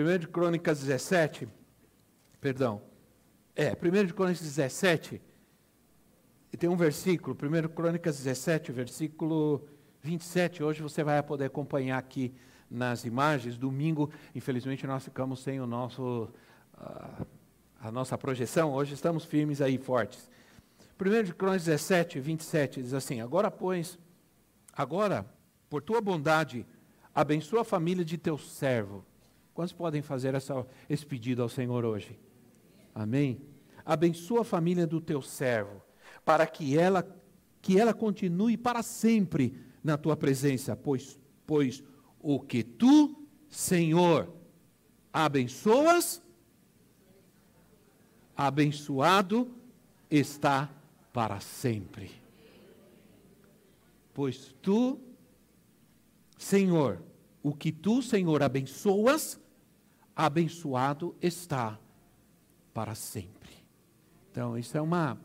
1 de Crônicas 17, perdão, é, 1 de Crônicas 17, e tem um versículo, 1 de Crônicas 17, versículo 27, hoje você vai poder acompanhar aqui nas imagens, domingo, infelizmente nós ficamos sem o nosso, uh, a nossa projeção, hoje estamos firmes aí, fortes. 1 de Crônicas 17, 27, diz assim, agora pois, agora, por tua bondade, abençoa a família de teu servo, Quantos podem fazer essa, esse pedido ao Senhor hoje? Amém? Abençoa a família do teu servo, para que ela, que ela continue para sempre na tua presença, pois, pois o que tu, Senhor, abençoas, abençoado está para sempre. Pois tu, Senhor, o que tu, Senhor, abençoas, abençoado está para sempre. Então, isso é uma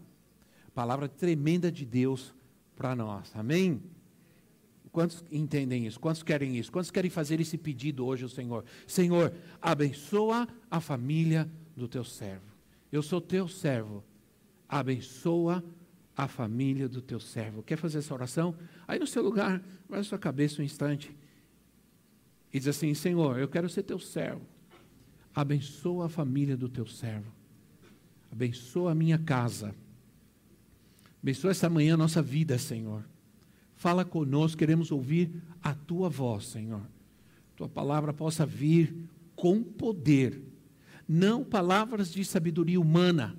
palavra tremenda de Deus para nós. Amém? Quantos entendem isso? Quantos querem isso? Quantos querem fazer esse pedido hoje ao Senhor? Senhor, abençoa a família do teu servo. Eu sou teu servo. Abençoa a família do teu servo. Quer fazer essa oração? Aí no seu lugar, vai a sua cabeça um instante e diz assim: Senhor, eu quero ser teu servo. Abençoa a família do teu servo. Abençoa a minha casa. Abençoa essa manhã a nossa vida, Senhor. Fala conosco, queremos ouvir a tua voz, Senhor. Tua palavra possa vir com poder. Não palavras de sabedoria humana,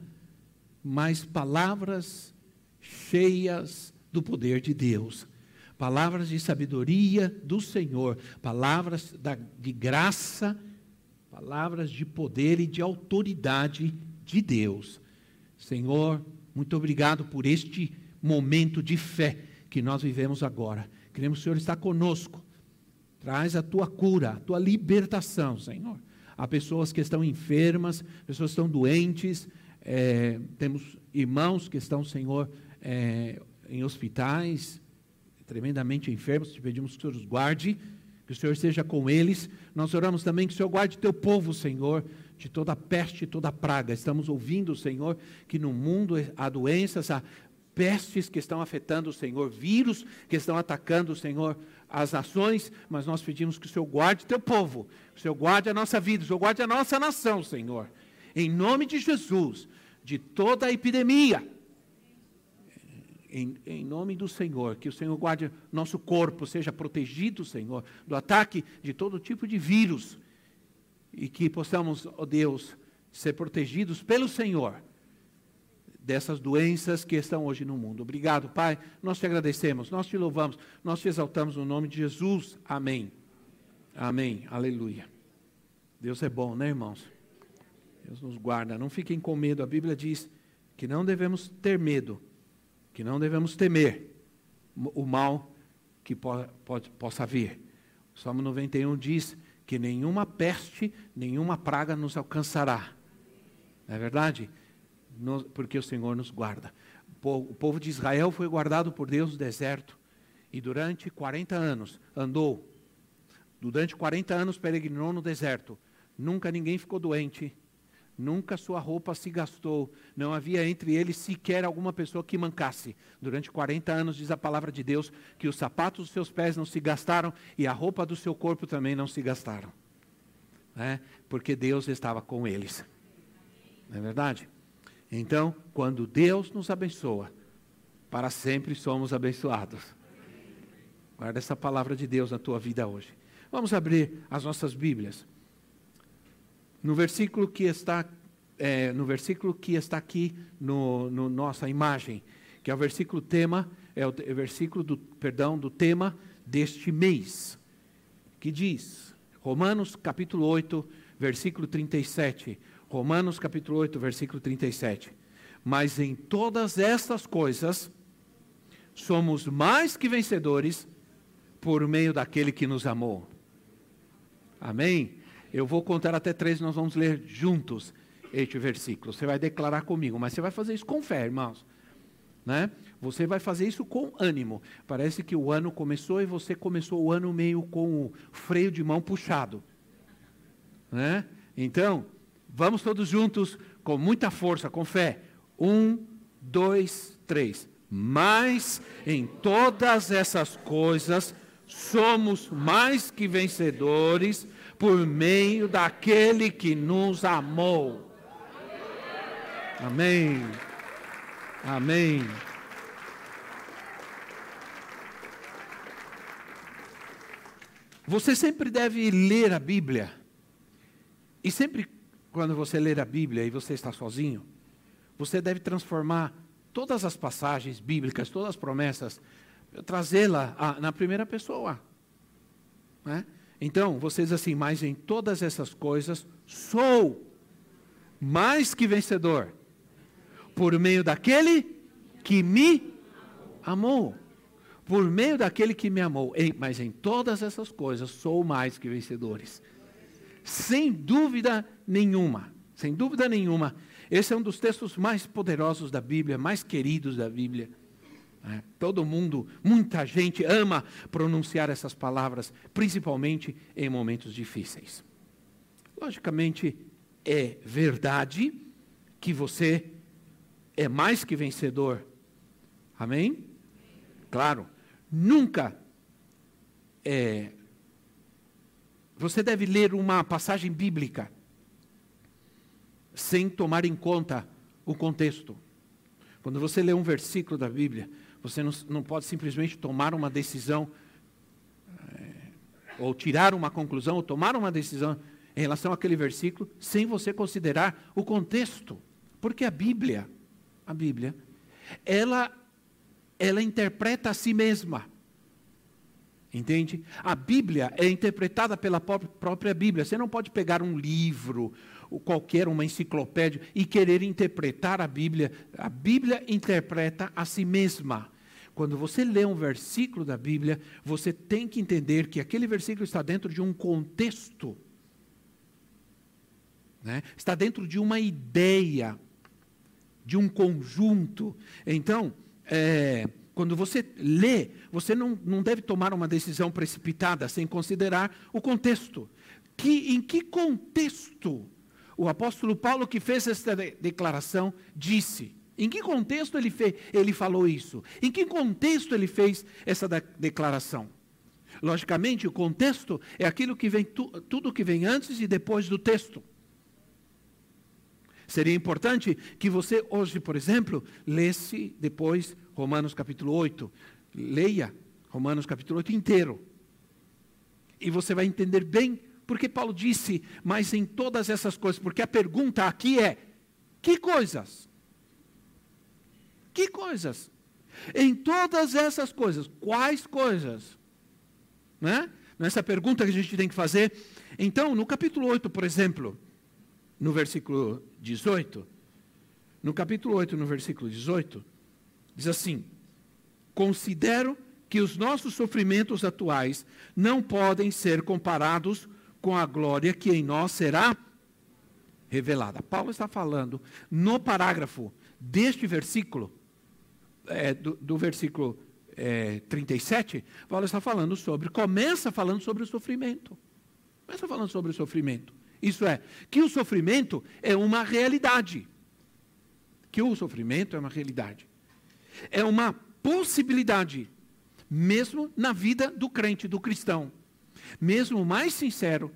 mas palavras cheias do poder de Deus palavras de sabedoria do Senhor, palavras da, de graça, palavras de poder e de autoridade de Deus. Senhor, muito obrigado por este momento de fé que nós vivemos agora. Queremos, Senhor, estar conosco. Traz a tua cura, a tua libertação, Senhor. Há pessoas que estão enfermas, pessoas que estão doentes, é, temos irmãos que estão, Senhor, é, em hospitais, tremendamente enfermos, te pedimos que o Senhor os guarde, que o Senhor esteja com eles. Nós oramos também que o Senhor guarde teu povo, Senhor, de toda peste e toda praga. Estamos ouvindo, Senhor, que no mundo há doenças, há pestes que estão afetando o Senhor, vírus que estão atacando o Senhor, as nações, mas nós pedimos que o Senhor guarde teu povo, que o Senhor guarde a nossa vida, o Senhor guarde a nossa nação, Senhor. Em nome de Jesus, de toda a epidemia, em, em, nome do Senhor, que o Senhor guarde nosso corpo, seja protegido, Senhor, do ataque de todo tipo de vírus. E que possamos, ó oh Deus, ser protegidos pelo Senhor dessas doenças que estão hoje no mundo. Obrigado, Pai. Nós te agradecemos, nós te louvamos, nós te exaltamos no nome de Jesus. Amém. Amém. Aleluia. Deus é bom, né, irmãos? Deus nos guarda. Não fiquem com medo. A Bíblia diz que não devemos ter medo que não devemos temer o mal que po pode, possa vir. O Salmo 91 diz que nenhuma peste, nenhuma praga nos alcançará. Não é verdade? No, porque o Senhor nos guarda. O povo de Israel foi guardado por Deus no deserto e durante 40 anos andou. Durante 40 anos peregrinou no deserto. Nunca ninguém ficou doente Nunca sua roupa se gastou. Não havia entre eles sequer alguma pessoa que mancasse. Durante 40 anos, diz a palavra de Deus, que os sapatos dos seus pés não se gastaram e a roupa do seu corpo também não se gastaram. É? Porque Deus estava com eles. Não é verdade? Então, quando Deus nos abençoa, para sempre somos abençoados. Guarda essa palavra de Deus na tua vida hoje. Vamos abrir as nossas Bíblias. No versículo que está, é, no versículo que está aqui no, no nossa imagem, que é o versículo tema é o versículo do perdão do tema deste mês, que diz, Romanos capítulo 8, versículo 37. Romanos capítulo 8, versículo 37. Mas em todas estas coisas somos mais que vencedores por meio daquele que nos amou. Amém? Eu vou contar até três, nós vamos ler juntos este versículo. Você vai declarar comigo, mas você vai fazer isso com fé, irmãos. Né? Você vai fazer isso com ânimo. Parece que o ano começou e você começou o ano meio com o freio de mão puxado. Né? Então, vamos todos juntos com muita força, com fé. Um, dois, três. Mas em todas essas coisas somos mais que vencedores por meio daquele que nos amou. Amém. Amém. Você sempre deve ler a Bíblia. E sempre quando você ler a Bíblia e você está sozinho, você deve transformar todas as passagens bíblicas, todas as promessas, trazê-la na primeira pessoa. Né? Então, você diz assim, mas em todas essas coisas sou mais que vencedor, por meio daquele que me amou. Por meio daquele que me amou. mas em todas essas coisas sou mais que vencedores. Sem dúvida nenhuma, sem dúvida nenhuma, esse é um dos textos mais poderosos da Bíblia, mais queridos da Bíblia. É, todo mundo, muita gente ama pronunciar essas palavras, principalmente em momentos difíceis. Logicamente, é verdade que você é mais que vencedor. Amém? Claro, nunca é, você deve ler uma passagem bíblica sem tomar em conta o contexto. Quando você lê um versículo da Bíblia, você não, não pode simplesmente tomar uma decisão, é, ou tirar uma conclusão, ou tomar uma decisão em relação àquele versículo, sem você considerar o contexto. Porque a Bíblia, a Bíblia, ela, ela interpreta a si mesma. Entende? A Bíblia é interpretada pela própria Bíblia. Você não pode pegar um livro, qualquer uma enciclopédia e querer interpretar a Bíblia. A Bíblia interpreta a si mesma. Quando você lê um versículo da Bíblia, você tem que entender que aquele versículo está dentro de um contexto, né? está dentro de uma ideia, de um conjunto. Então, é, quando você lê, você não, não deve tomar uma decisão precipitada sem considerar o contexto. Que, em que contexto o apóstolo Paulo, que fez esta declaração, disse. Em que contexto ele, fez, ele falou isso? Em que contexto ele fez essa declaração? Logicamente, o contexto é aquilo que vem, tu, tudo que vem antes e depois do texto. Seria importante que você hoje, por exemplo, lesse depois Romanos capítulo 8. Leia Romanos capítulo 8 inteiro. E você vai entender bem porque Paulo disse, mas em todas essas coisas, porque a pergunta aqui é: que coisas? Que coisas? Em todas essas coisas, quais coisas? Né? Nessa pergunta que a gente tem que fazer. Então, no capítulo 8, por exemplo, no versículo 18, no capítulo 8, no versículo 18, diz assim: Considero que os nossos sofrimentos atuais não podem ser comparados com a glória que em nós será revelada. Paulo está falando no parágrafo deste versículo, é, do, do, versículo é, 37, Paulo está falando sobre, começa falando sobre o sofrimento. Começa falando sobre o sofrimento. Isso é, que o sofrimento é uma realidade. Que o sofrimento é uma realidade. É uma possibilidade, mesmo na vida do crente, do cristão mesmo o mais sincero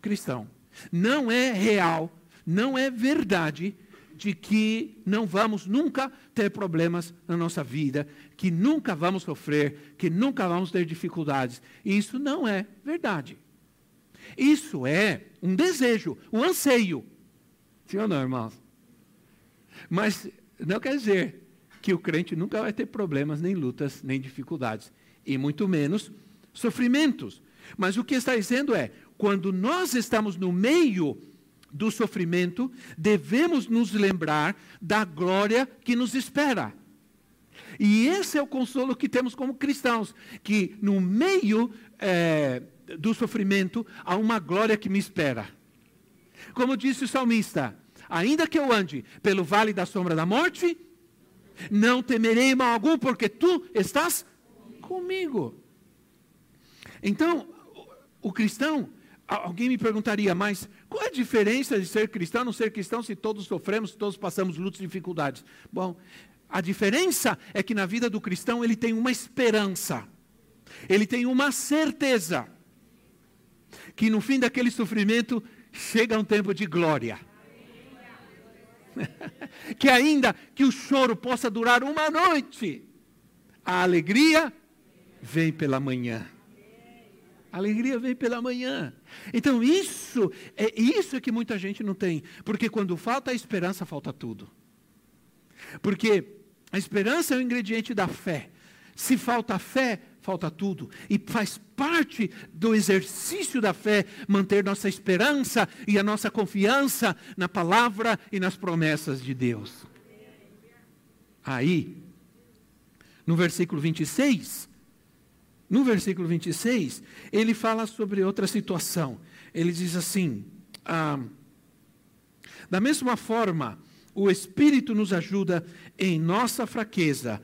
cristão, não é real, não é verdade de que não vamos nunca ter problemas na nossa vida, que nunca vamos sofrer, que nunca vamos ter dificuldades. Isso não é verdade. Isso é um desejo, um anseio. Sim ou não, irmãos? Mas não quer dizer que o crente nunca vai ter problemas, nem lutas, nem dificuldades, e muito menos sofrimentos. Mas o que está dizendo é: quando nós estamos no meio do sofrimento, devemos nos lembrar da glória que nos espera. E esse é o consolo que temos como cristãos, que no meio é, do sofrimento há uma glória que me espera. Como disse o salmista: ainda que eu ande pelo vale da sombra da morte, não temerei mal algum, porque tu estás comigo. Então, o cristão, alguém me perguntaria, mas qual é a diferença de ser cristão e não ser cristão se todos sofremos, se todos passamos lutas e dificuldades? Bom, a diferença é que na vida do cristão ele tem uma esperança, ele tem uma certeza, que no fim daquele sofrimento chega um tempo de glória. que ainda que o choro possa durar uma noite, a alegria vem pela manhã. A alegria vem pela manhã. Então isso é isso é que muita gente não tem, porque quando falta a esperança, falta tudo. Porque a esperança é o ingrediente da fé. Se falta fé, falta tudo. E faz parte do exercício da fé manter nossa esperança e a nossa confiança na palavra e nas promessas de Deus. Aí, no versículo 26, no versículo 26, ele fala sobre outra situação. Ele diz assim: ah, da mesma forma, o Espírito nos ajuda em nossa fraqueza,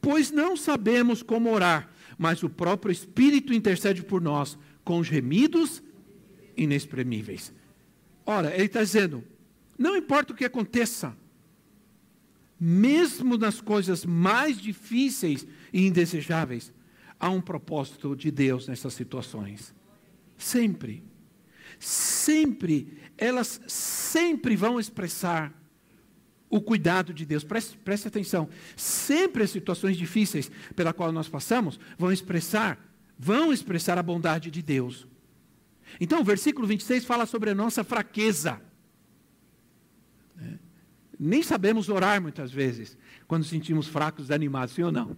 pois não sabemos como orar, mas o próprio Espírito intercede por nós com gemidos inexprimíveis. Ora, ele está dizendo: não importa o que aconteça, mesmo nas coisas mais difíceis e indesejáveis, há um propósito de Deus nessas situações. Sempre. Sempre. Elas sempre vão expressar o cuidado de Deus. Preste, preste atenção. Sempre as situações difíceis pela qual nós passamos vão expressar, vão expressar a bondade de Deus. Então, o versículo 26 fala sobre a nossa fraqueza. É. Nem sabemos orar muitas vezes, quando sentimos fracos, desanimados, sim ou não?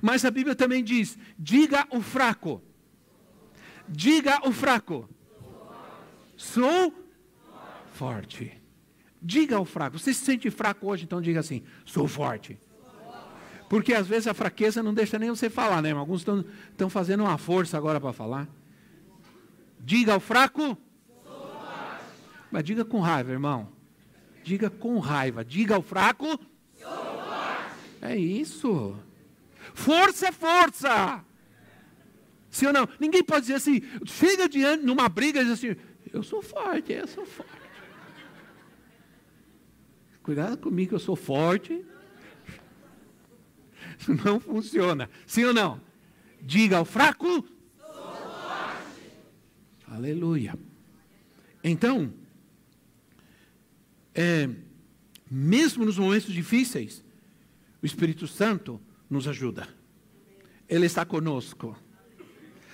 Mas a Bíblia também diz: diga o fraco. Diga o fraco. Sou forte. Diga ao fraco. Você se sente fraco hoje, então diga assim: sou forte. Porque às vezes a fraqueza não deixa nem você falar, né? Alguns estão fazendo uma força agora para falar. Diga ao fraco. Mas diga com raiva, irmão. Diga com raiva. Diga ao fraco. É isso. Força é força. Sim ou não? Ninguém pode dizer assim, chega diante numa briga e diz assim, eu sou forte, eu sou forte. Cuidado comigo, eu sou forte. Isso não funciona. Sim ou não? Diga ao fraco. Aleluia. Então, é, mesmo nos momentos difíceis, o Espírito Santo nos ajuda. Ele está conosco.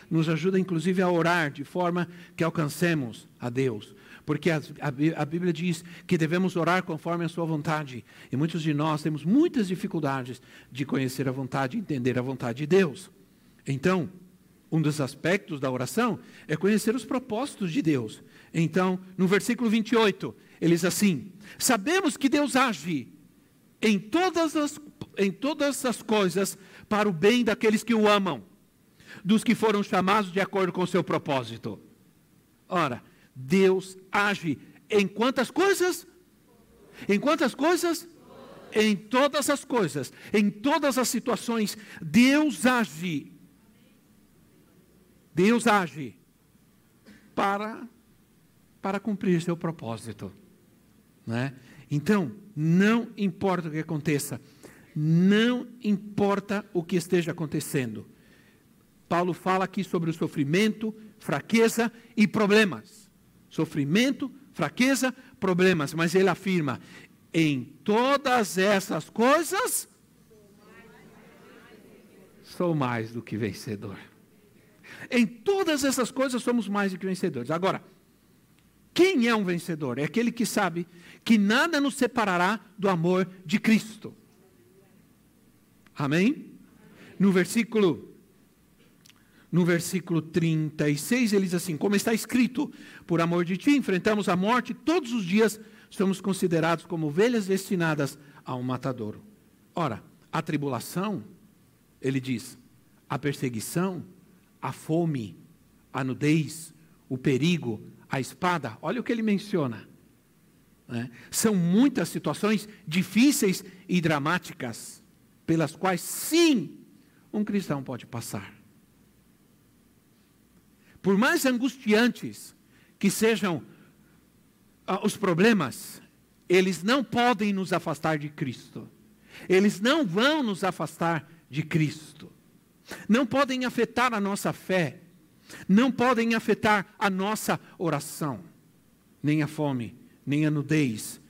Nos ajuda, inclusive, a orar de forma que alcancemos a Deus. Porque a, a, a, Bíblia diz que devemos orar conforme a Sua vontade. E muitos de nós temos muitas dificuldades de conhecer a vontade, entender a vontade de Deus. Então, um dos aspectos da oração é conhecer os propósitos de Deus. Então, no versículo 28, ele diz assim: Sabemos que Deus age em todas as em todas as coisas para o bem daqueles que o amam, dos que foram chamados de acordo com o seu propósito. Ora, Deus age em quantas coisas? Em quantas coisas? Em todas as coisas, em todas as situações, Deus age. Deus age para para cumprir seu propósito, né? Então, não importa o que aconteça, não importa o que esteja acontecendo. Paulo fala aqui sobre o sofrimento, fraqueza e problemas. Sofrimento, fraqueza, problemas. Mas ele afirma: em todas essas coisas, sou mais do que vencedor. Em todas essas coisas somos mais do que vencedores. Agora, quem é um vencedor? É aquele que sabe que nada nos separará do amor de Cristo. Amém? No versículo no versículo 36, ele diz assim: Como está escrito, por amor de ti enfrentamos a morte todos os dias, somos considerados como ovelhas destinadas a um matadouro. Ora, a tribulação, ele diz, a perseguição, a fome, a nudez, o perigo, a espada, olha o que ele menciona. Né? São muitas situações difíceis e dramáticas, pelas quais, sim, um cristão pode passar. Por mais angustiantes que sejam ah, os problemas, eles não podem nos afastar de Cristo. Eles não vão nos afastar de Cristo. Não podem afetar a nossa fé. Não podem afetar a nossa oração. Nem a fome, nem a nudez,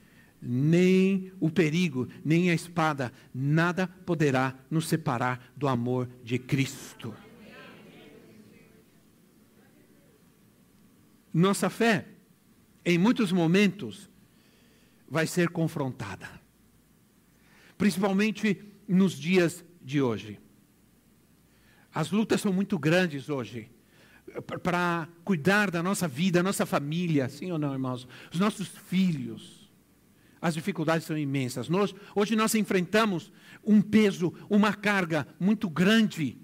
nem o perigo, nem a espada, nada poderá nos separar do amor de Cristo. Nossa fé, em muitos momentos, vai ser confrontada. Principalmente nos dias de hoje. As lutas são muito grandes hoje para cuidar da nossa vida, da nossa família, sim ou não, irmãos? Os nossos filhos. As dificuldades são imensas. Nós, hoje nós enfrentamos um peso, uma carga muito grande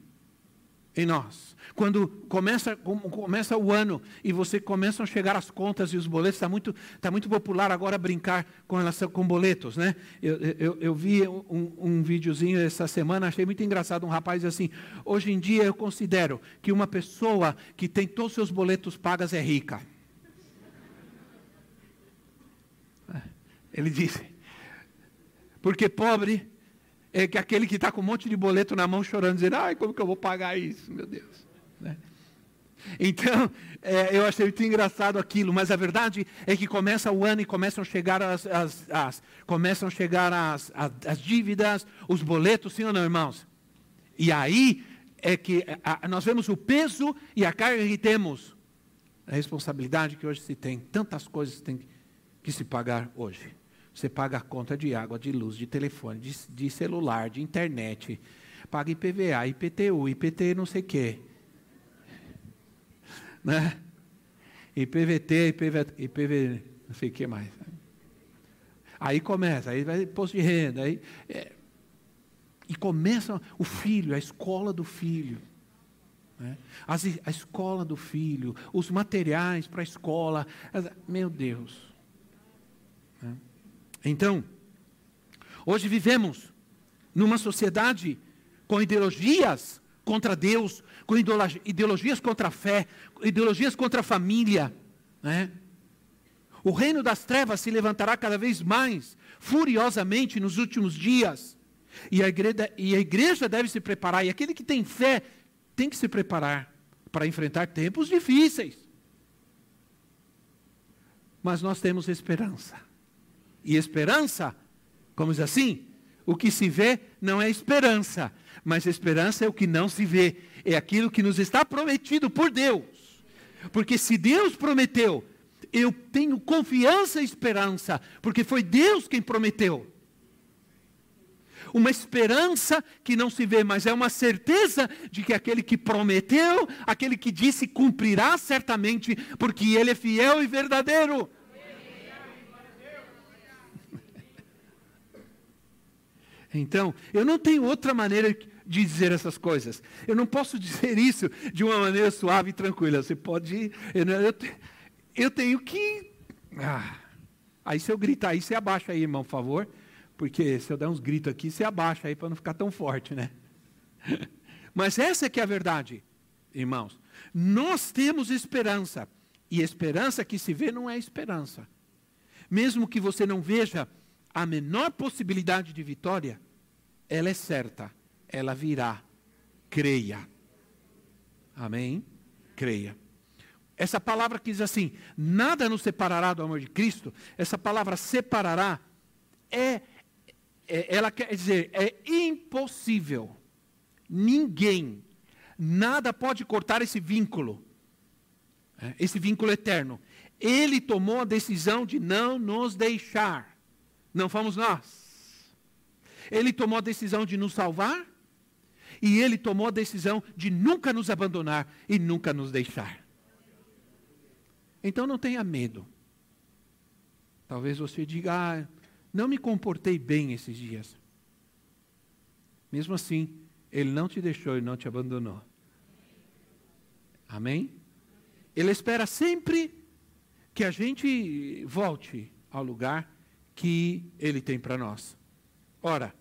em nós. Quando começa, começa o ano e você começa a chegar as contas e os boletos, está muito, tá muito popular agora brincar com relação com boletos, né? Eu, eu, eu vi um, um videozinho essa semana, achei muito engraçado, um rapaz assim, hoje em dia eu considero que uma pessoa que tem todos os seus boletos pagos é rica. Ele disse, porque pobre é que aquele que está com um monte de boleto na mão chorando, dizendo, ai, como que eu vou pagar isso, meu Deus. Né? Então, é, eu achei muito engraçado aquilo, mas a verdade é que começa o ano e começam a chegar as, as, as começam a chegar as, as, as, dívidas, os boletos, sim ou não, irmãos? E aí é que a, nós vemos o peso e a carga que temos, a responsabilidade que hoje se tem, tantas coisas que tem que se pagar hoje. Você paga a conta de água, de luz, de telefone, de, de celular, de internet. Paga IPVA, IPTU, IPT não sei o quê. Né? IPVT, IPV, IPV, não sei o que mais. Aí começa, aí vai imposto de renda. Aí, é, e começa o filho, a escola do filho. Né? As, a escola do filho, os materiais para a escola. Meu Deus. Então, hoje vivemos numa sociedade com ideologias contra Deus, com ideologias contra a fé, ideologias contra a família. Né? O reino das trevas se levantará cada vez mais, furiosamente, nos últimos dias. E a, igreja, e a igreja deve se preparar, e aquele que tem fé tem que se preparar para enfrentar tempos difíceis. Mas nós temos esperança. E esperança, como diz assim, o que se vê não é esperança, mas esperança é o que não se vê, é aquilo que nos está prometido por Deus. Porque se Deus prometeu, eu tenho confiança e esperança, porque foi Deus quem prometeu. Uma esperança que não se vê, mas é uma certeza de que aquele que prometeu, aquele que disse, cumprirá certamente, porque Ele é fiel e verdadeiro. Então, eu não tenho outra maneira de dizer essas coisas. Eu não posso dizer isso de uma maneira suave e tranquila. Você pode. Eu, eu, eu tenho que. Ah, aí se eu gritar aí, você abaixa aí, irmão, por favor. Porque se eu der uns gritos aqui, você abaixa aí para não ficar tão forte, né? Mas essa é que é a verdade, irmãos. Nós temos esperança. E esperança que se vê não é esperança. Mesmo que você não veja a menor possibilidade de vitória, ela é certa, ela virá. Creia. Amém? Creia. Essa palavra que diz assim: nada nos separará do amor de Cristo, essa palavra separará é, é ela quer dizer, é impossível. Ninguém, nada pode cortar esse vínculo, é, esse vínculo eterno. Ele tomou a decisão de não nos deixar. Não fomos nós. Ele tomou a decisão de nos salvar e Ele tomou a decisão de nunca nos abandonar e nunca nos deixar. Então não tenha medo. Talvez você diga, ah, não me comportei bem esses dias. Mesmo assim, Ele não te deixou e não te abandonou. Amém? Ele espera sempre que a gente volte ao lugar que Ele tem para nós. Ora,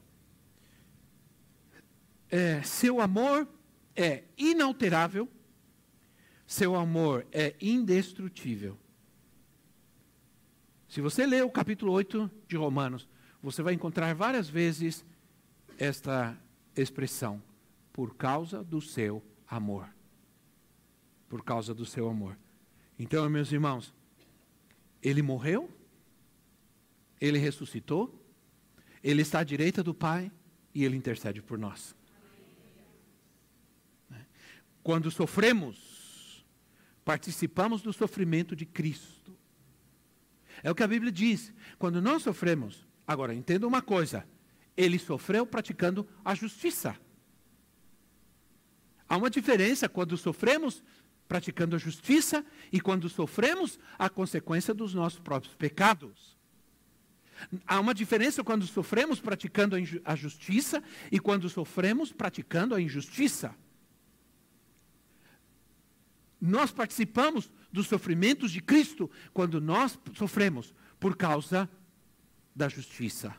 é, seu amor é inalterável, seu amor é indestrutível. Se você ler o capítulo 8 de Romanos, você vai encontrar várias vezes esta expressão, por causa do seu amor. Por causa do seu amor. Então, meus irmãos, ele morreu, ele ressuscitou, ele está à direita do Pai e ele intercede por nós. Quando sofremos, participamos do sofrimento de Cristo. É o que a Bíblia diz. Quando nós sofremos, agora entenda uma coisa: ele sofreu praticando a justiça. Há uma diferença quando sofremos praticando a justiça e quando sofremos a consequência dos nossos próprios pecados. Há uma diferença quando sofremos praticando a justiça e quando sofremos praticando a injustiça. Nós participamos dos sofrimentos de Cristo quando nós sofremos por causa da justiça.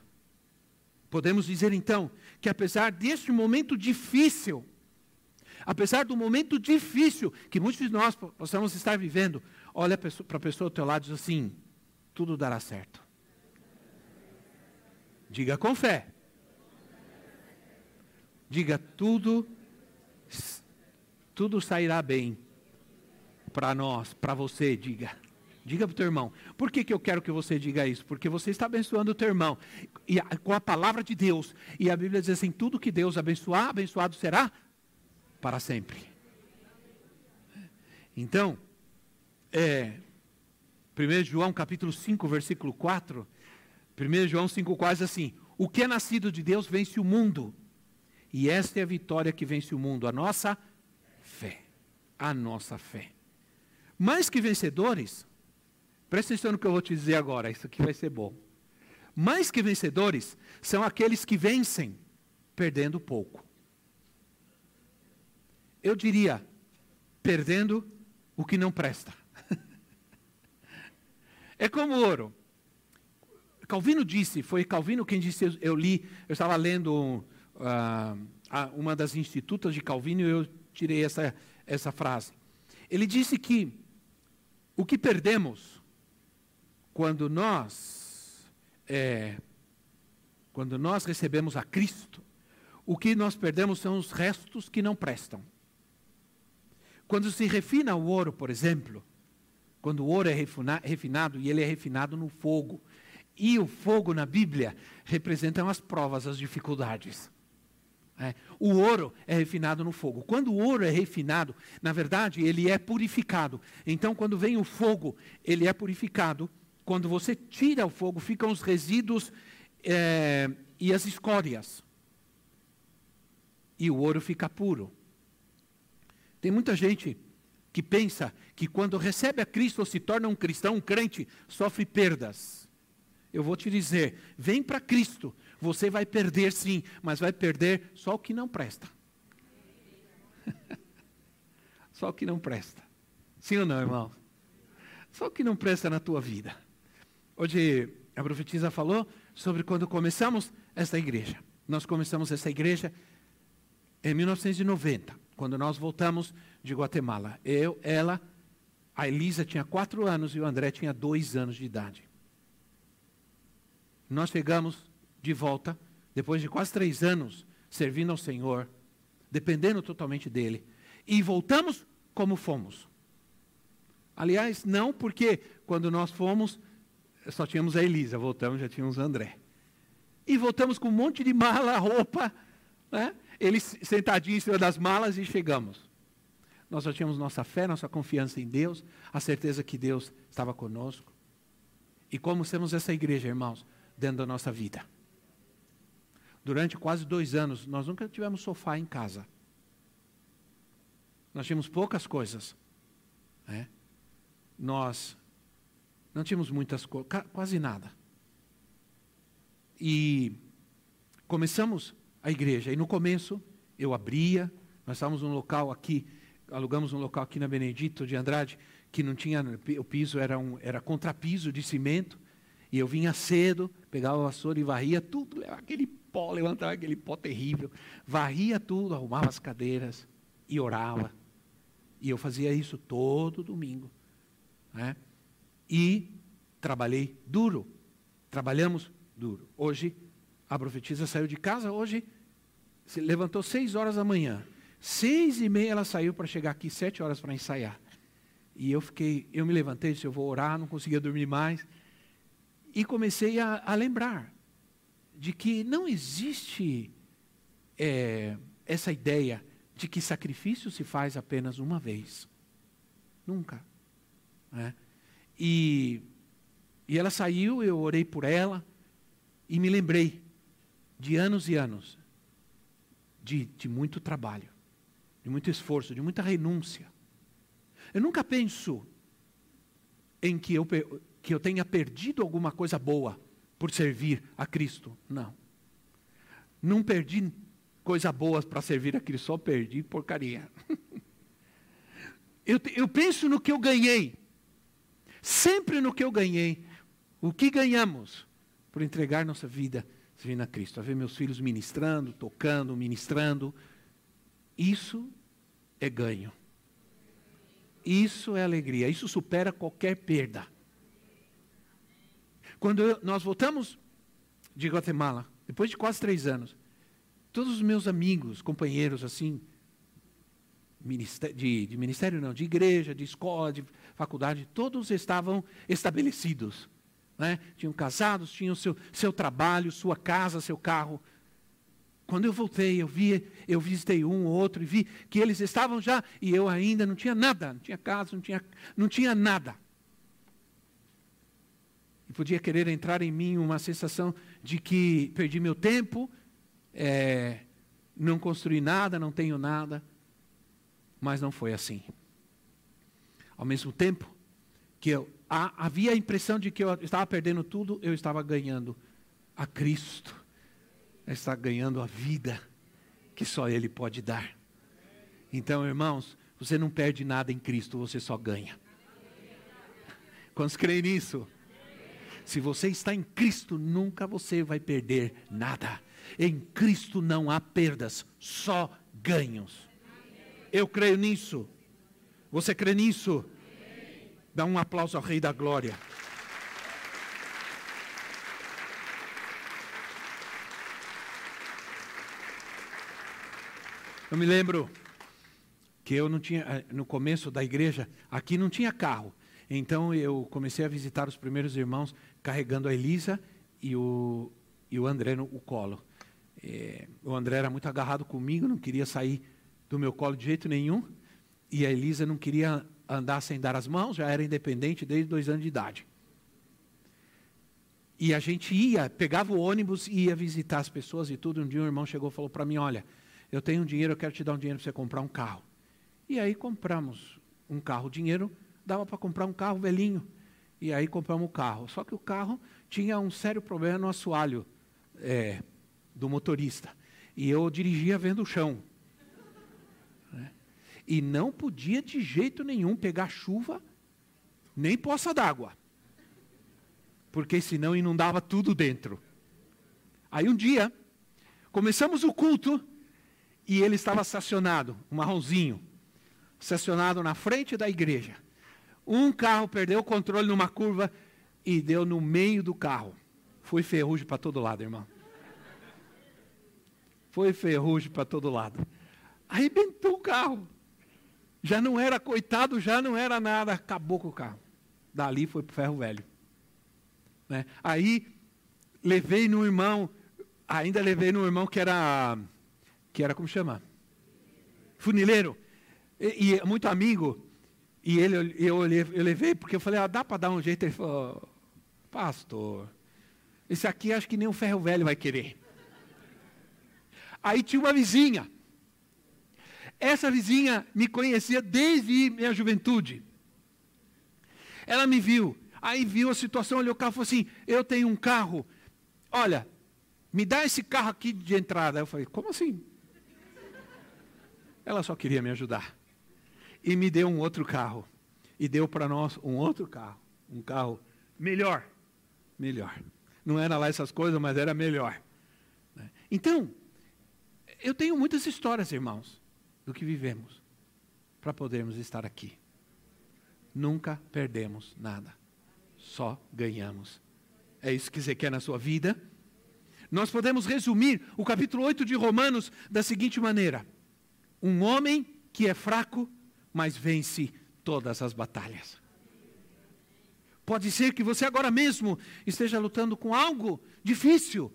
Podemos dizer então que apesar deste momento difícil, apesar do momento difícil que muitos de nós possamos estar vivendo, olha para a pessoa ao teu lado e diz assim: tudo dará certo. Diga com fé. Diga tudo, tudo sairá bem para nós, para você, diga. Diga para o teu irmão. Por que, que eu quero que você diga isso? Porque você está abençoando o teu irmão e a, com a palavra de Deus. E a Bíblia diz assim: tudo que Deus abençoar, abençoado será para sempre. Então, é, 1 João capítulo 5, versículo 4. 1 João 5, quase assim: O que é nascido de Deus vence o mundo. E esta é a vitória que vence o mundo, a nossa fé. A nossa fé. Mais que vencedores, presta atenção no que eu vou te dizer agora, isso aqui vai ser bom. Mais que vencedores são aqueles que vencem perdendo pouco. Eu diria, perdendo o que não presta. é como ouro. Calvino disse, foi Calvino quem disse, eu li, eu estava lendo uh, uma das institutas de Calvino e eu tirei essa, essa frase. Ele disse que o que perdemos quando nós é, quando nós recebemos a Cristo, o que nós perdemos são os restos que não prestam. Quando se refina o ouro, por exemplo, quando o ouro é refinado e ele é refinado no fogo, e o fogo na Bíblia representa as provas, as dificuldades. É, o ouro é refinado no fogo. Quando o ouro é refinado, na verdade, ele é purificado. Então, quando vem o fogo, ele é purificado. Quando você tira o fogo, ficam os resíduos é, e as escórias. E o ouro fica puro. Tem muita gente que pensa que quando recebe a Cristo ou se torna um cristão, um crente, sofre perdas. Eu vou te dizer, vem para Cristo, você vai perder sim, mas vai perder só o que não presta. só o que não presta. Sim ou não, irmão? Só o que não presta na tua vida. Hoje a profetisa falou sobre quando começamos esta igreja. Nós começamos essa igreja em 1990, quando nós voltamos de Guatemala. Eu, ela, a Elisa tinha quatro anos e o André tinha dois anos de idade. Nós chegamos de volta, depois de quase três anos servindo ao Senhor, dependendo totalmente dEle, e voltamos como fomos. Aliás, não porque quando nós fomos, só tínhamos a Elisa, voltamos, já tínhamos André. E voltamos com um monte de mala, roupa, né? eles sentadinhos em cima das malas e chegamos. Nós já tínhamos nossa fé, nossa confiança em Deus, a certeza que Deus estava conosco. E como temos essa igreja, irmãos, dentro da nossa vida. Durante quase dois anos, nós nunca tivemos sofá em casa. nós tínhamos poucas coisas. Né? Nós não tínhamos muitas coisas, quase nada. E começamos a igreja. E no começo eu abria, nós estávamos num local aqui, alugamos um local aqui na Benedito de Andrade, que não tinha, o piso era, um, era contrapiso de cimento. E eu vinha cedo, pegava a vassoura e varria tudo, levava aquele pó, levantava aquele pó terrível, varria tudo, arrumava as cadeiras e orava. E eu fazia isso todo domingo. Né? E trabalhei duro. Trabalhamos duro. Hoje, a profetisa saiu de casa, hoje se levantou seis horas da manhã. Seis e meia ela saiu para chegar aqui, sete horas para ensaiar. E eu fiquei, eu me levantei, disse, eu vou orar, não conseguia dormir mais. E comecei a, a lembrar de que não existe é, essa ideia de que sacrifício se faz apenas uma vez. Nunca. Né? E, e ela saiu, eu orei por ela e me lembrei de anos e anos de, de muito trabalho, de muito esforço, de muita renúncia. Eu nunca penso em que eu que eu tenha perdido alguma coisa boa por servir a Cristo. Não. Não perdi coisa boa para servir a Cristo, só perdi porcaria. eu, eu penso no que eu ganhei. Sempre no que eu ganhei. O que ganhamos por entregar nossa vida servindo a Cristo. A ver meus filhos ministrando, tocando, ministrando. Isso é ganho. Isso é alegria. Isso supera qualquer perda. Quando eu, nós voltamos de Guatemala, depois de quase três anos, todos os meus amigos, companheiros assim, de, de, ministério não, de igreja, de escola, de faculdade, todos estavam estabelecidos. Né? Tinham casados, tinham seu, seu trabalho, sua casa, seu carro. Quando eu voltei, eu vi, eu visitei um ou outro e vi que eles estavam já e eu ainda não tinha nada, não tinha casa, não tinha, não tinha nada podia querer entrar em mim uma sensação de que perdi meu tempo, é, não construí nada, não tenho nada. Mas não foi assim. Ao mesmo tempo que eu, a, havia a impressão de que eu estava perdendo tudo, eu estava ganhando a Cristo. Eu estava ganhando a vida que só Ele pode dar. Então, irmãos, você não perde nada em Cristo, você só ganha. Quantos creem nisso? Se você está em Cristo, nunca você vai perder nada. Em Cristo não há perdas, só ganhos. Eu creio nisso. Você crê nisso? Dá um aplauso ao Rei da Glória. Eu me lembro que eu não tinha, eh, no começo da igreja, aqui não tinha carro. Então eu comecei a visitar os primeiros irmãos carregando a Elisa e o, e o André no o colo. É, o André era muito agarrado comigo, não queria sair do meu colo de jeito nenhum. E a Elisa não queria andar sem dar as mãos, já era independente desde dois anos de idade. E a gente ia, pegava o ônibus e ia visitar as pessoas e tudo. Um dia um irmão chegou e falou para mim: Olha, eu tenho um dinheiro, eu quero te dar um dinheiro para você comprar um carro. E aí compramos um carro. Dinheiro dava para comprar um carro velhinho. E aí compramos o carro. Só que o carro tinha um sério problema no assoalho é, do motorista. E eu dirigia vendo o chão. Né? E não podia de jeito nenhum pegar chuva, nem poça d'água. Porque senão inundava tudo dentro. Aí um dia, começamos o culto e ele estava estacionado, um marronzinho, estacionado na frente da igreja. Um carro perdeu o controle numa curva e deu no meio do carro. Foi ferrugem para todo lado, irmão. Foi ferrugem para todo lado. Arrebentou o carro. Já não era coitado, já não era nada. Acabou com o carro. Dali foi para o ferro velho. Né? Aí levei no irmão, ainda levei no irmão que era, que era como chama? Funileiro. E, e muito amigo. E ele, eu, eu levei, porque eu falei, ah, dá para dar um jeito? Ele falou, pastor, esse aqui acho que nem um ferro velho vai querer. Aí tinha uma vizinha. essa vizinha me conhecia desde minha juventude. Ela me viu, aí viu a situação, olhou o carro e falou assim: Eu tenho um carro, olha, me dá esse carro aqui de entrada. Eu falei: Como assim? Ela só queria me ajudar. E me deu um outro carro. E deu para nós um outro carro. Um carro melhor. Melhor. Não era lá essas coisas, mas era melhor. Então, eu tenho muitas histórias, irmãos, do que vivemos para podermos estar aqui. Nunca perdemos nada, só ganhamos. É isso que você quer na sua vida? Nós podemos resumir o capítulo 8 de Romanos da seguinte maneira: Um homem que é fraco, mas vence todas as batalhas. Pode ser que você agora mesmo esteja lutando com algo difícil,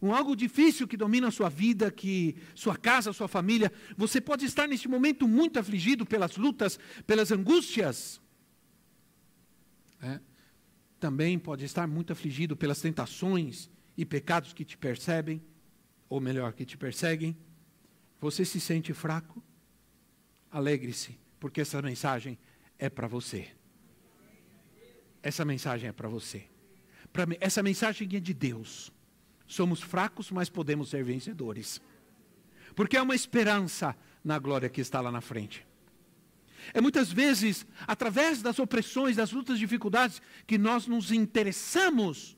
um algo difícil que domina a sua vida, que sua casa, sua família. Você pode estar neste momento muito afligido pelas lutas, pelas angústias. É. Também pode estar muito afligido pelas tentações e pecados que te percebem, ou melhor, que te perseguem. Você se sente fraco? Alegre-se, porque essa mensagem é para você. Essa mensagem é para você. Pra, essa mensagem é de Deus. Somos fracos, mas podemos ser vencedores. Porque há uma esperança na glória que está lá na frente. É muitas vezes, através das opressões, das lutas, dificuldades, que nós nos interessamos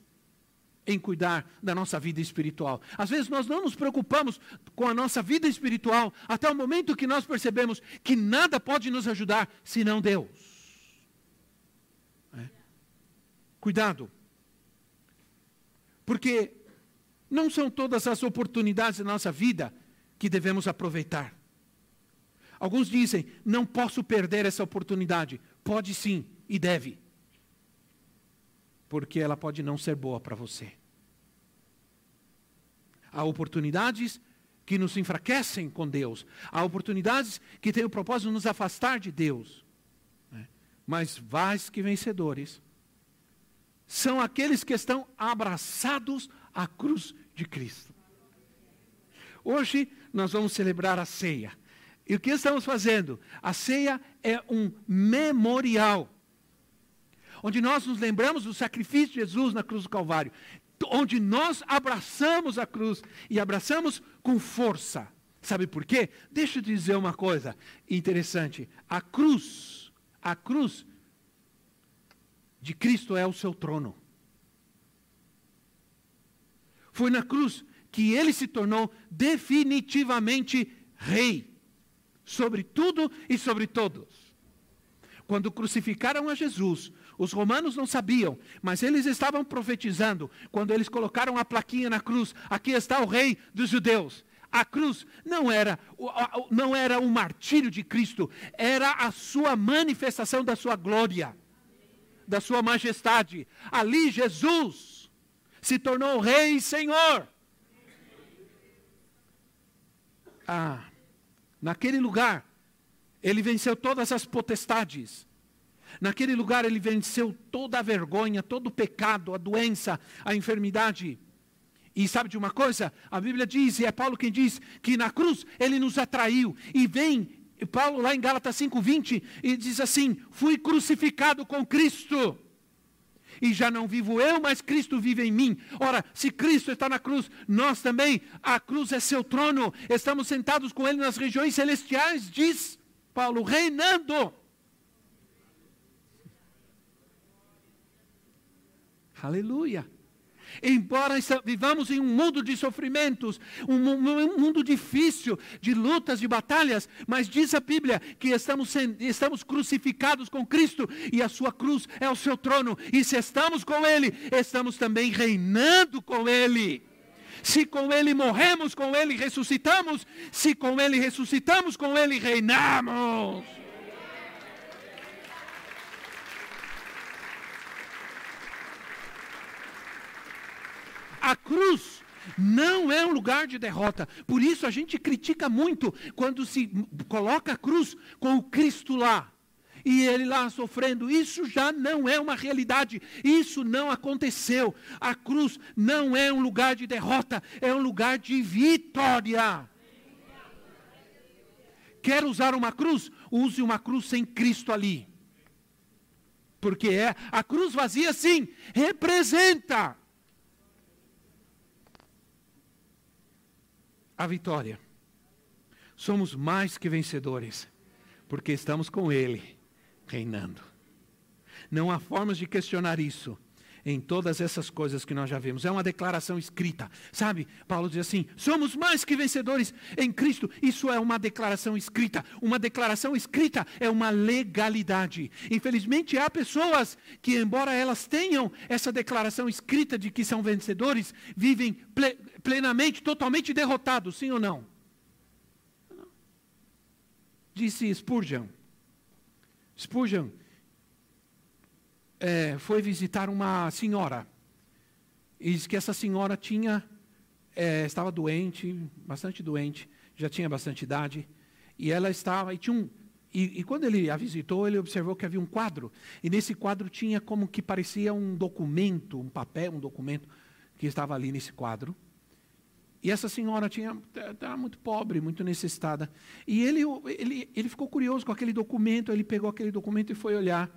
em cuidar da nossa vida espiritual. Às vezes nós não nos preocupamos com a nossa vida espiritual até o momento que nós percebemos que nada pode nos ajudar senão Deus. É. Cuidado. Porque não são todas as oportunidades da nossa vida que devemos aproveitar. Alguns dizem: não posso perder essa oportunidade. Pode sim e deve. Porque ela pode não ser boa para você. Há oportunidades que nos enfraquecem com Deus. Há oportunidades que têm o propósito de nos afastar de Deus. Né? Mas vais que vencedores são aqueles que estão abraçados à cruz de Cristo. Hoje nós vamos celebrar a ceia. E o que estamos fazendo? A ceia é um memorial. Onde nós nos lembramos do sacrifício de Jesus na cruz do Calvário. Onde nós abraçamos a cruz e abraçamos com força. Sabe por quê? Deixa eu dizer uma coisa interessante. A cruz, a cruz de Cristo é o seu trono. Foi na cruz que ele se tornou definitivamente rei sobre tudo e sobre todos. Quando crucificaram a Jesus, os romanos não sabiam, mas eles estavam profetizando quando eles colocaram a plaquinha na cruz: aqui está o rei dos judeus. A cruz não era, não era o martírio de Cristo, era a sua manifestação da sua glória, da sua majestade. Ali Jesus se tornou rei e senhor. Ah, naquele lugar, ele venceu todas as potestades. Naquele lugar, ele venceu toda a vergonha, todo o pecado, a doença, a enfermidade. E sabe de uma coisa? A Bíblia diz, e é Paulo quem diz, que na cruz ele nos atraiu. E vem Paulo lá em Gálatas 5,20 e diz assim: Fui crucificado com Cristo e já não vivo eu, mas Cristo vive em mim. Ora, se Cristo está na cruz, nós também, a cruz é seu trono, estamos sentados com Ele nas regiões celestiais, diz Paulo, reinando. Aleluia. Embora vivamos em um mundo de sofrimentos, um, mundo difícil, de lutas, de batalhas, mas diz a Bíblia que estamos, estamos crucificados com Cristo e a sua cruz é o seu trono. E se estamos com Ele, estamos também reinando com Ele. Se com Ele morremos, com Ele ressuscitamos. Se com Ele ressuscitamos, com Ele reinamos. A cruz não é um lugar de derrota. Por isso a gente critica muito quando se coloca a cruz com o Cristo lá. E ele lá sofrendo, isso já não é uma realidade, isso não aconteceu. A cruz não é um lugar de derrota, é um lugar de vitória. quer usar uma cruz, use uma cruz sem Cristo ali. Porque é a cruz vazia, sim, representa a vitória. Somos mais que vencedores, porque estamos com Ele reinando. Não há formas de questionar isso em todas essas coisas que nós já vimos. É uma declaração escrita, sabe? Paulo diz assim: somos mais que vencedores em Cristo. Isso é uma declaração escrita. Uma declaração escrita é uma legalidade. Infelizmente, há pessoas que, embora elas tenham essa declaração escrita de que são vencedores, vivem plenamente, totalmente derrotados, sim ou não? Disse Spurgeon. Spurgeon é, foi visitar uma senhora. E diz que essa senhora tinha, é, estava doente, bastante doente, já tinha bastante idade. E ela estava, e tinha um, e, e, quando ele a visitou, ele observou que havia um quadro. E nesse quadro tinha como que parecia um documento, um papel, um documento que estava ali nesse quadro. E essa senhora tinha estava muito pobre, muito necessitada. E ele, ele, ele ficou curioso com aquele documento, ele pegou aquele documento e foi olhar.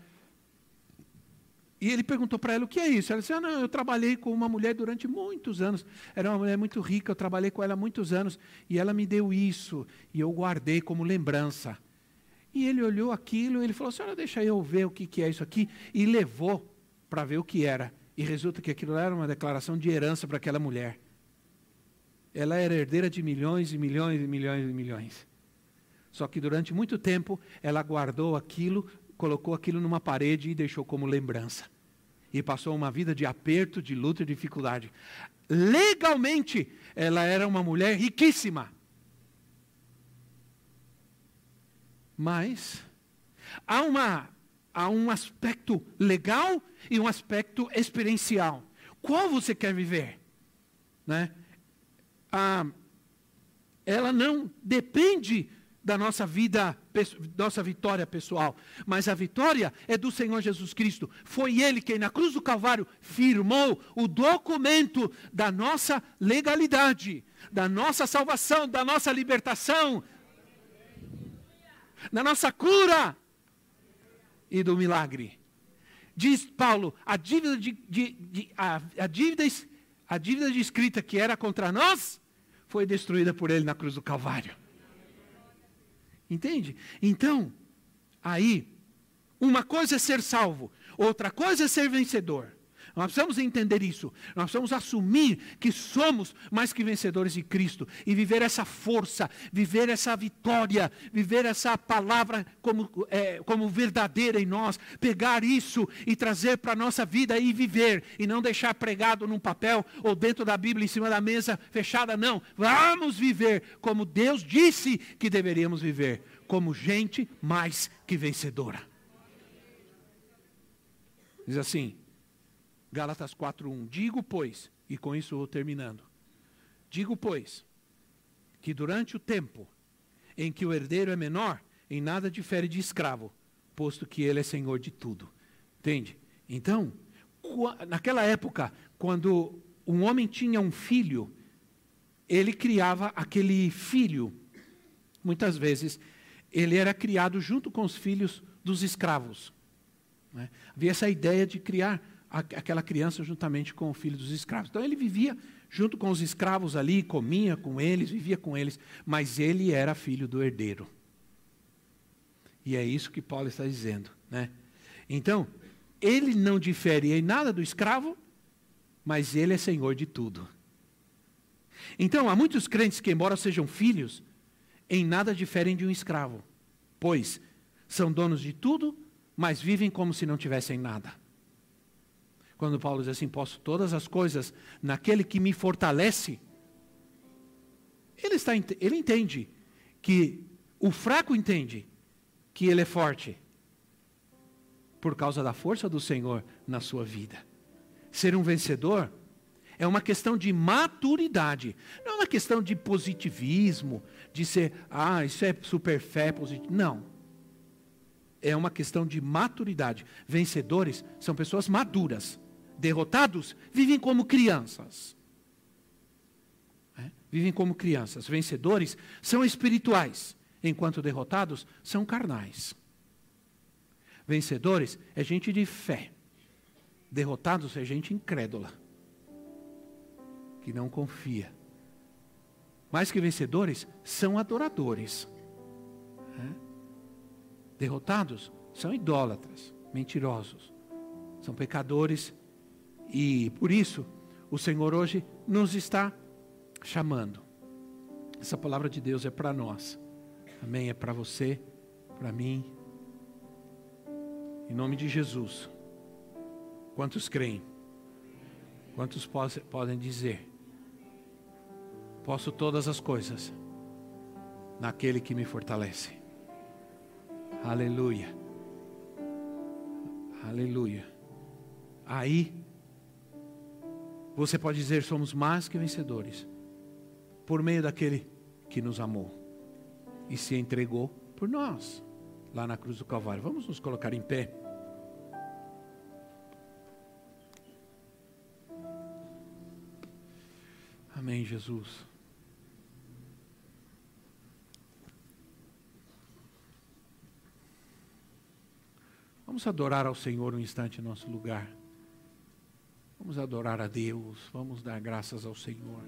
E ele perguntou para ela o que é isso. Ela disse: ah, não, eu trabalhei com uma mulher durante muitos anos. Era uma mulher muito rica, eu trabalhei com ela há muitos anos. E ela me deu isso. E eu guardei como lembrança. E ele olhou aquilo e ele falou: senhora, deixa eu ver o que, que é isso aqui. E levou para ver o que era. E resulta que aquilo era uma declaração de herança para aquela mulher. Ela era herdeira de milhões e milhões e milhões e milhões. Só que durante muito tempo ela guardou aquilo, colocou aquilo numa parede e deixou como lembrança e passou uma vida de aperto, de luta e dificuldade. Legalmente, ela era uma mulher riquíssima. Mas há, uma, há um aspecto legal e um aspecto experiencial. Qual você quer viver? Né? Ah, ela não depende da nossa vida, nossa vitória pessoal. Mas a vitória é do Senhor Jesus Cristo. Foi Ele quem, na cruz do Calvário, firmou o documento da nossa legalidade, da nossa salvação, da nossa libertação, da nossa cura e do milagre. Diz Paulo, a dívida de, de, de a, a, dívida, a dívida de escrita que era contra nós foi destruída por Ele na cruz do Calvário. Entende? Então, aí, uma coisa é ser salvo, outra coisa é ser vencedor. Nós precisamos entender isso. Nós precisamos assumir que somos mais que vencedores de Cristo e viver essa força, viver essa vitória, viver essa palavra como, é, como verdadeira em nós, pegar isso e trazer para a nossa vida e viver, e não deixar pregado num papel ou dentro da Bíblia em cima da mesa fechada, não. Vamos viver como Deus disse que deveríamos viver, como gente mais que vencedora. Diz assim, Gálatas 4:1. Digo, pois, e com isso vou terminando. Digo, pois, que durante o tempo em que o herdeiro é menor, em nada difere de escravo, posto que ele é senhor de tudo. Entende? Então, naquela época, quando um homem tinha um filho, ele criava aquele filho. Muitas vezes, ele era criado junto com os filhos dos escravos. Né? Havia essa ideia de criar aquela criança juntamente com o filho dos escravos. Então ele vivia junto com os escravos ali, comia com eles, vivia com eles, mas ele era filho do herdeiro. E é isso que Paulo está dizendo, né? Então, ele não difere em nada do escravo, mas ele é senhor de tudo. Então, há muitos crentes que, embora sejam filhos, em nada diferem de um escravo, pois são donos de tudo, mas vivem como se não tivessem nada. Quando Paulo diz assim: posso todas as coisas naquele que me fortalece. Ele, está, ele entende que o fraco entende que ele é forte por causa da força do Senhor na sua vida. Ser um vencedor é uma questão de maturidade, não é uma questão de positivismo, de ser, ah, isso é super fé positivo. Não. É uma questão de maturidade. Vencedores são pessoas maduras derrotados vivem como crianças. É? Vivem como crianças. Vencedores são espirituais. enquanto derrotados, são carnais. Vencedores é gente de fé. Derrotados é gente incrédula, que não confia. Mais que vencedores, são adoradores. Derrotados são idólatras, mentirosos, são pecadores e por isso o Senhor hoje nos está chamando. Essa palavra de Deus é para nós. Amém? É para você, para mim. Em nome de Jesus. Quantos creem? Quantos podem dizer? Posso todas as coisas naquele que me fortalece. Aleluia. Aleluia. Aí, você pode dizer: somos mais que vencedores, por meio daquele que nos amou e se entregou por nós, lá na cruz do Calvário. Vamos nos colocar em pé. Amém, Jesus. Vamos adorar ao Senhor um instante em nosso lugar. Vamos adorar a Deus, vamos dar graças ao Senhor.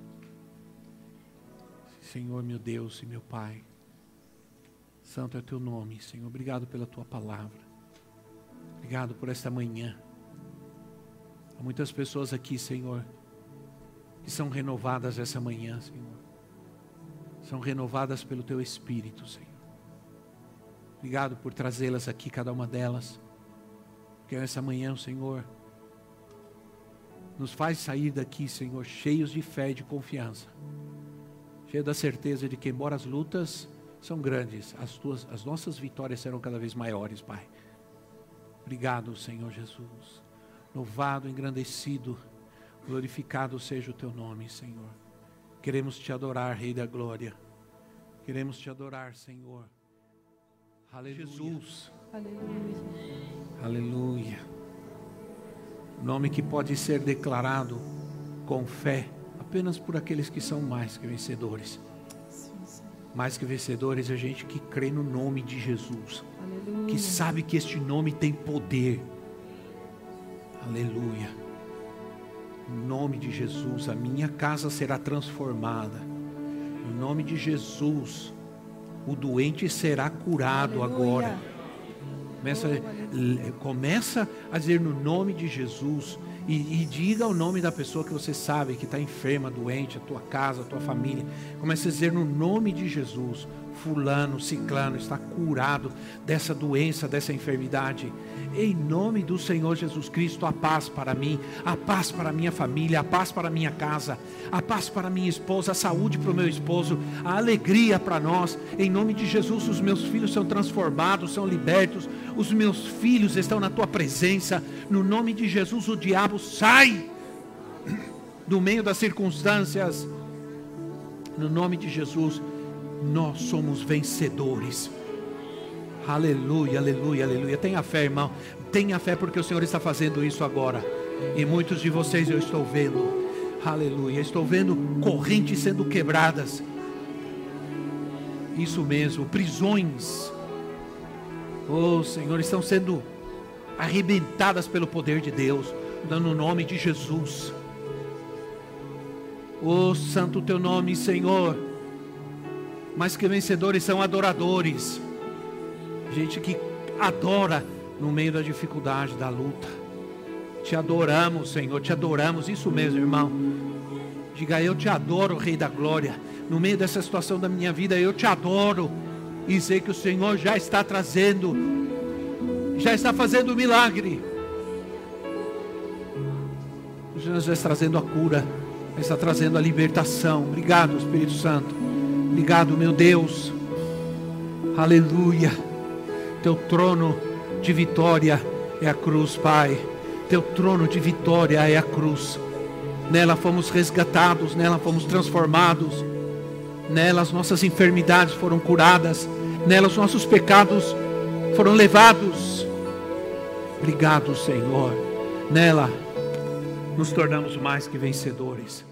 Senhor, meu Deus e meu Pai, santo é teu nome, Senhor. Obrigado pela tua palavra. Obrigado por esta manhã. Há muitas pessoas aqui, Senhor, que são renovadas essa manhã, Senhor. São renovadas pelo teu Espírito, Senhor. Obrigado por trazê-las aqui, cada uma delas que essa manhã, Senhor, nos faz sair daqui, Senhor, cheios de fé e de confiança. Cheio da certeza de que, embora as lutas são grandes, as, tuas, as nossas vitórias serão cada vez maiores, Pai. Obrigado, Senhor Jesus. Louvado, engrandecido, glorificado seja o teu nome, Senhor. Queremos te adorar, Rei da Glória. Queremos te adorar, Senhor. Aleluia. Jesus. Aleluia. Aleluia. Nome que pode ser declarado com fé apenas por aqueles que são mais que vencedores. Mais que vencedores é gente que crê no nome de Jesus, Aleluia. que sabe que este nome tem poder. Aleluia. No nome de Jesus, a minha casa será transformada. No nome de Jesus, o doente será curado Aleluia. agora Começa, começa a dizer no nome de Jesus. E, e, diga o nome da pessoa que você sabe que está enferma, doente, a tua casa, a tua família. Comece a dizer no nome de Jesus fulano, ciclano está curado dessa doença, dessa enfermidade. Em nome do Senhor Jesus Cristo, a paz para mim, a paz para minha família, a paz para minha casa, a paz para minha esposa, a saúde para o meu esposo, a alegria para nós. Em nome de Jesus, os meus filhos são transformados, são libertos, os meus filhos estão na tua presença. No nome de Jesus, o diabo sai do meio das circunstâncias. No nome de Jesus, nós somos vencedores. Aleluia, aleluia, aleluia. Tenha fé, irmão. Tenha fé porque o Senhor está fazendo isso agora. E muitos de vocês eu estou vendo. Aleluia. Estou vendo correntes sendo quebradas. Isso mesmo, prisões. Oh, Senhor, estão sendo arrebentadas pelo poder de Deus, dando o nome de Jesus. Oh, santo teu nome, Senhor mas que vencedores são adoradores. Gente que adora no meio da dificuldade, da luta. Te adoramos, Senhor, te adoramos, isso mesmo, irmão. Diga, eu te adoro, Rei da Glória. No meio dessa situação da minha vida, eu te adoro. E sei que o Senhor já está trazendo, já está fazendo o milagre. O Senhor já está trazendo a cura, está trazendo a libertação. Obrigado, Espírito Santo. Obrigado, meu Deus. Aleluia. Teu trono de vitória é a cruz, Pai. Teu trono de vitória é a cruz. Nela fomos resgatados, nela fomos transformados. Nela as nossas enfermidades foram curadas. Nela os nossos pecados foram levados. Obrigado, Senhor. Nela nos tornamos mais que vencedores.